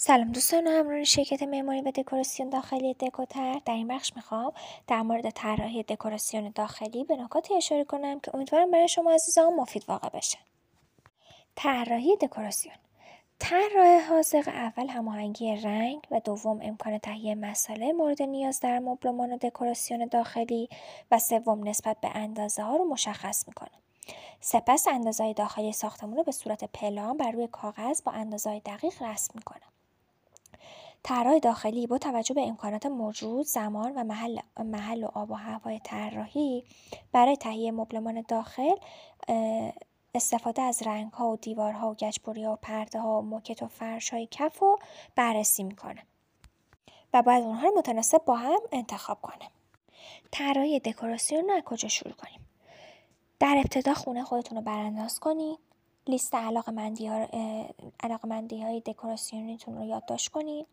سلام دوستان همراهان شرکت معماری و دکوراسیون داخلی دکوتر. در این بخش می‌خوام در مورد طراحی دکوراسیون داخلی به نکاتی اشاره کنم که امیدوارم برای شما عزیزان مفید واقع بشه. طراحی دکوراسیون. طرح حاضق اول هماهنگی رنگ و دوم امکان تهیه مسئله مورد نیاز در مبلمان و دکوراسیون داخلی و سوم نسبت به اندازه ها رو مشخص می‌کنه. سپس اندازه داخلی ساختمون رو به صورت پلان بر روی کاغذ با اندازه دقیق رسم می‌کنه. طراح داخلی با توجه به امکانات موجود، زمان و محل, محل و آب و هوای طراحی برای تهیه مبلمان داخل استفاده از رنگ ها و دیوارها و گچبری ها و پرده ها و موکت و فرش های کف رو بررسی می‌کنه و باید اونها رو متناسب با هم انتخاب کنه. طراحی دکوراسیون رو از کجا شروع کنیم؟ در ابتدا خونه خودتون رو برانداز کنید لیست علاقه مندی های دکوراسیونیتون رو یادداشت کنید.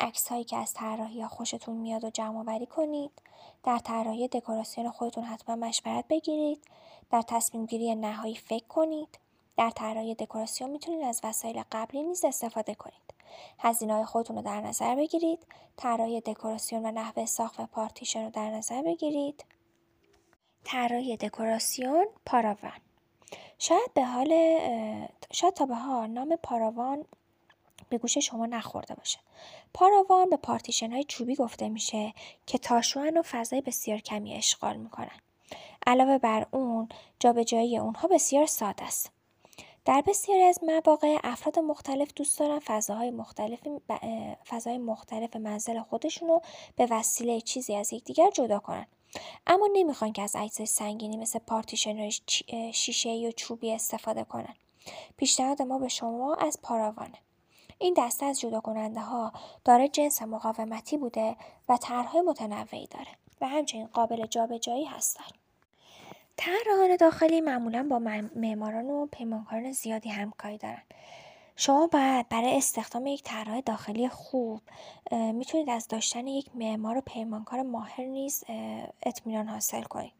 عکس هایی که از طراحی ها خوشتون میاد و جمع آوری کنید. در طراحی دکوراسیون خودتون حتما مشورت بگیرید. در تصمیم گیری نهایی فکر کنید. در طراحی دکوراسیون می‌تونید از وسایل قبلی نیز استفاده کنید. هزینه های خودتون رو در نظر بگیرید. طراحی دکوراسیون و نحوه ساخت و پارتیشن رو در نظر بگیرید. طراحی دکوراسیون پاراون. شاید به حال شاید تا به حال نام پاراوان به گوش شما نخورده باشه. پاراوان به پارتیشن های چوبی گفته میشه که تاشوان و فضای بسیار کمی اشغال می‌کنن. علاوه بر اون جابجایی اونها بسیار ساده است. در بسیاری از مواقع افراد مختلف دوست دارن فضاهای مختلف فضای مختلف منزل خودشون رو به وسیله چیزی از یکدیگر جدا کنن. اما نمی‌خوان که از اجزای سنگینی مثل پارتیشن شیشه یا چوبی استفاده کنن. پیشنهاد ما به شما از پاراوانه. این دسته از جدا کننده ها داره جنس مقاومتی بوده و طرحهای متنوعی داره و همچنین قابل جابجایی هستن. طراحان داخلی معمولا با معماران و پیمانکاران زیادی همکاری دارن شما باید برای استخدام یک طراح داخلی خوب می‌تونید از داشتن یک معمار و پیمانکار ماهر نیز اطمینان حاصل کنید.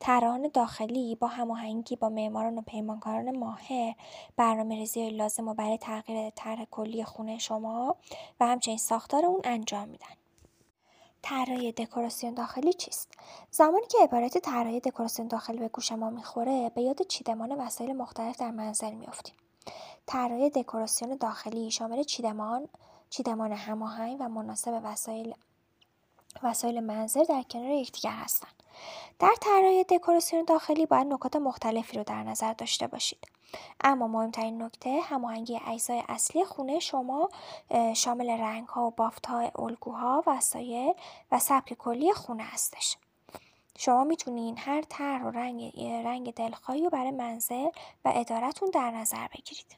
طراحان داخلی با هماهنگی با معماران و پیمانکاران ماهر برنامه ریزی لازم و برای تغییر طرح کلی خونه شما و همچنین ساختار اون انجام میدن. طراحی دکوراسیون داخلی چیست؟ زمانی که عبارت طراحی دکوراسیون داخلی به گوش ما می‌خوره به یاد چیدمان وسایل مختلف در منزل میافتیم. طراحی دکوراسیون داخلی شامل چیدمان، چیدمان هماهنگ و مناسب وسایل وسایل منزل در کنار یکدیگر هستند. در طراحی دکوراسیون داخلی باید نکات مختلفی رو در نظر داشته باشید. اما مهمترین نکته هماهنگی اجزای اصلی خونه شما شامل رنگ ها و بافت های الگوها وسایل و سبک کلی خونه هستش. شما می‌تونین هر طرح و رنگ رنگ دلخواهی رو برای منزل و ادارتون در نظر بگیرید.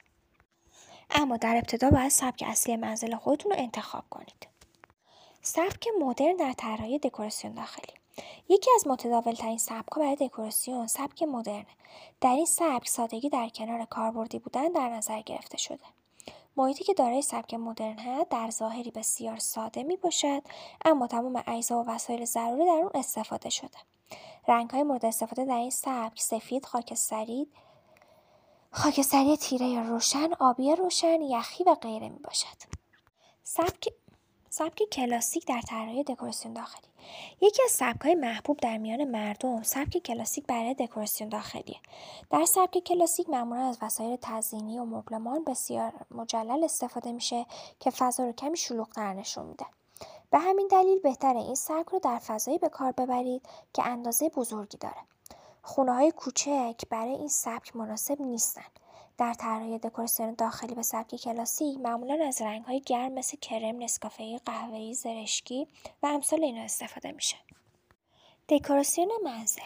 اما در ابتدا باید سبک اصلی منزل خودتون رو انتخاب کنید. سبک مدرن در طراحی دکوراسیون داخلی یکی از متداولترین سبکها برای دکوراسیون سبک مدرن در این سبک سادگی در کنار کاربردی بودن در نظر گرفته شده محیطی که دارای سبک مدرن هست در ظاهری بسیار ساده می باشد اما تمام اجزا و وسایل ضروری در اون استفاده شده رنگ های مورد استفاده در این سبک سفید خاکستری خاکستری تیره یا روشن، آبی روشن، یخی و غیره می باشد. سبک سبک کلاسیک در طراحی دکوراسیون داخلی. یکی از سبکهای محبوب در میان مردم سبک کلاسیک برای دکوراسیون داخلیه. در سبک کلاسیک معمولا از وسایل تزیینی و مبلمان بسیار مجلل استفاده میشه که فضا رو کمی شلوغتر نشون میده. به همین دلیل بهتره این سبک رو در فضایی به کار ببرید که اندازه بزرگی داره. های کوچک برای این سبک مناسب نیستن. در طراحی دکوراسیون داخلی به سبک کلاسیک معمولا از های گرم مثل کرم، نسکافه، قهوه‌ای، زرشکی و امثال اینا استفاده میشه. دکوراسیون منزل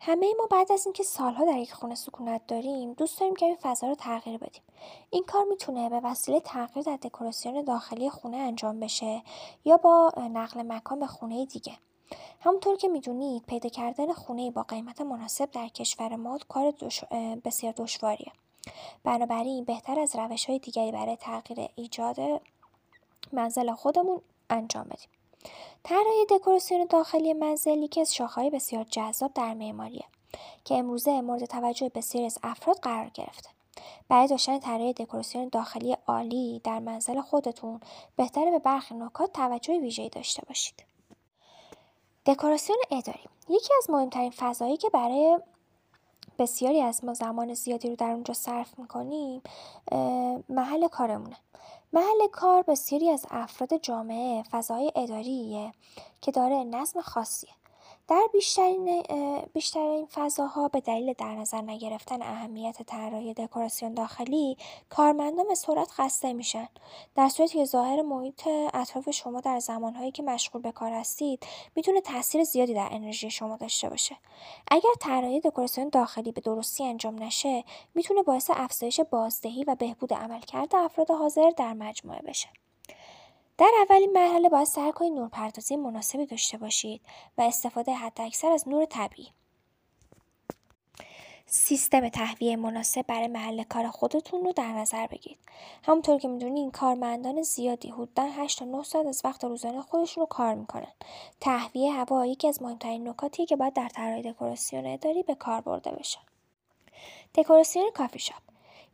همه ما بعد از اینکه سالها در یک خونه سکونت داریم دوست داریم که این فضا رو تغییر بدیم این کار می‌تونه به وسیله تغییر در دکوراسیون داخلی خونه انجام بشه یا با نقل مکان به خونه دیگه همونطور که می‌دونید پیدا کردن خونه با قیمت مناسب در کشور ما کار بسیار دشواریه. بنابراین بهتر از روش های دیگری برای تغییر ایجاد منزل خودمون انجام بدیم. طراحی دکوراسیون داخلی منزل که از شاخه‌های بسیار جذاب در معماریه که امروزه مورد توجه بسیاری از افراد قرار گرفته. برای داشتن طراحی دکوراسیون داخلی عالی در منزل خودتون بهتره به برخی نکات توجه ویژه‌ای داشته باشید. دکوراسیون اداری یکی از مهمترین فضایی که برای بسیاری از ما زمان زیادی رو در اونجا صرف می‌کنیم محل کارمونه. محل کار بسیاری از افراد جامعه فضای اداریه که داره نظم خاصیه. در بیشترین بیشترین فضاها به دلیل در نظر نگرفتن اهمیت طراحی دکوراسیون داخلی کارمندان به سرعت خسته میشن. در صورتی که ظاهر محیط اطراف شما در زمانهایی که مشغول به کار هستید می‌تونه تاثیر زیادی در انرژی شما داشته باشه. اگر طراحی دکوراسیون داخلی به درستی انجام نشه می‌تونه باعث افزایش بازدهی و بهبود عملکرد افراد حاضر در مجموعه بشه. در اولین مرحله باید سعی کنید نورپردازی مناسبی داشته باشید و استفاده حداکثر از نور طبیعی. سیستم تهویه مناسب برای محل کار خودتون رو در نظر بگیرید. همونطور که می‌دونین کارمندان زیادی حدودا 8 تا 9 ساعت از وقت روزانه خودشون رو کار می‌کنن. تهویه هوا یکی از مهمترین نکاتیه که باید در طراحی دکوراسیون اداری به کار برده بشه. دکوراسیون کافی شاپ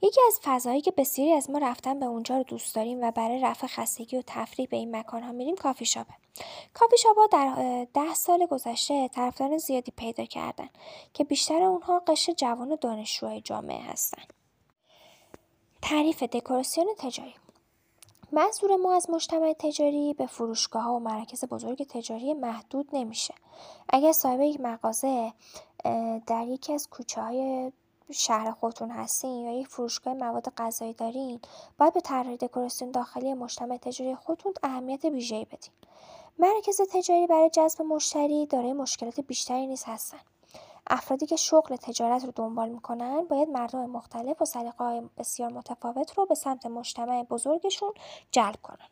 یکی از فضاهایی که بسیاری از ما رفتن به اونجا رو دوست داریم و برای رفع خستگی و تفریح به این مکان ها میریم کافی شاپه. کافی شاپ ها در ده سال گذشته طرفداران زیادی پیدا کردن که بیشتر اونها قشر جوان و دانشجوهای جامعه هستن. تعریف دکوراسیون تجاری منظور ما از مجتمع تجاری به فروشگاه ها و مراکز بزرگ تجاری محدود نمیشه. اگر صاحب یک مغازه در یکی از کوچه های شهر خودتون هستین یا یک فروشگاه مواد غذایی دارین باید به طراحی دکوراسیون داخلی مجتمع تجاری خودتون اهمیت ویژه‌ای بدین. مراکز تجاری برای جذب مشتری دارای مشکلات بیشتری نیز هستن. افرادی که شغل تجارت رو دنبال می‌کنن باید مردم مختلف و سلیقه‌های بسیار متفاوت رو به سمت مجتمع بزرگشون جلب کنن.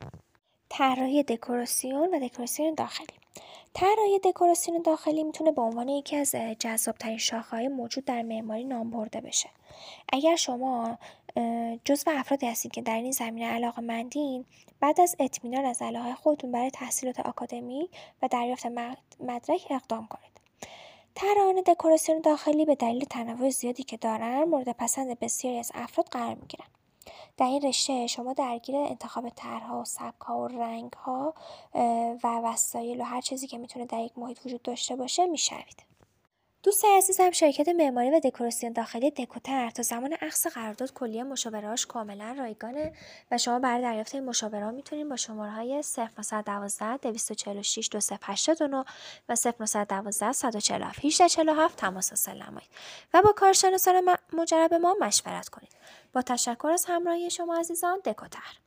طراحی دکوراسیون و دکوراسیون داخلی. طراحی دکوراسیون داخلی می‌تونه به عنوان یکی از جذابترین شاخه‌های موجود در معماری نام برده بشه. اگر شما جزو افرادی هستید که در این زمینه علاقه مندین بعد از اطمینان از علاقه خودتون برای تحصیلات آکادمی و دریافت مدرک اقدام کنید. طراحان دکوراسیون داخلی به دلیل تنوع زیادی که دارن مورد پسند بسیاری از افراد قرار می‌گیرن. در این رشته شما درگیر انتخاب طرحها و سبک‌ها و رنگ‌ها و وسایل و هر چیزی که می‌تونه در یک محیط وجود داشته باشه می‌شوید. دوست عزیزم شرکت معماری و دکوراسیون داخلی دکوتر تا زمان اخص قرارداد کلیه مشاورهاش کاملا رایگانه و شما برای دریافت این مشاوره می‌تونید با شماره های 0912 246 2089 و 0912 147 1847 تماس نمایید و با کارشناسان مجرب ما مشورت کنید. با تشکر از همراهی شما عزیزان دکوتر.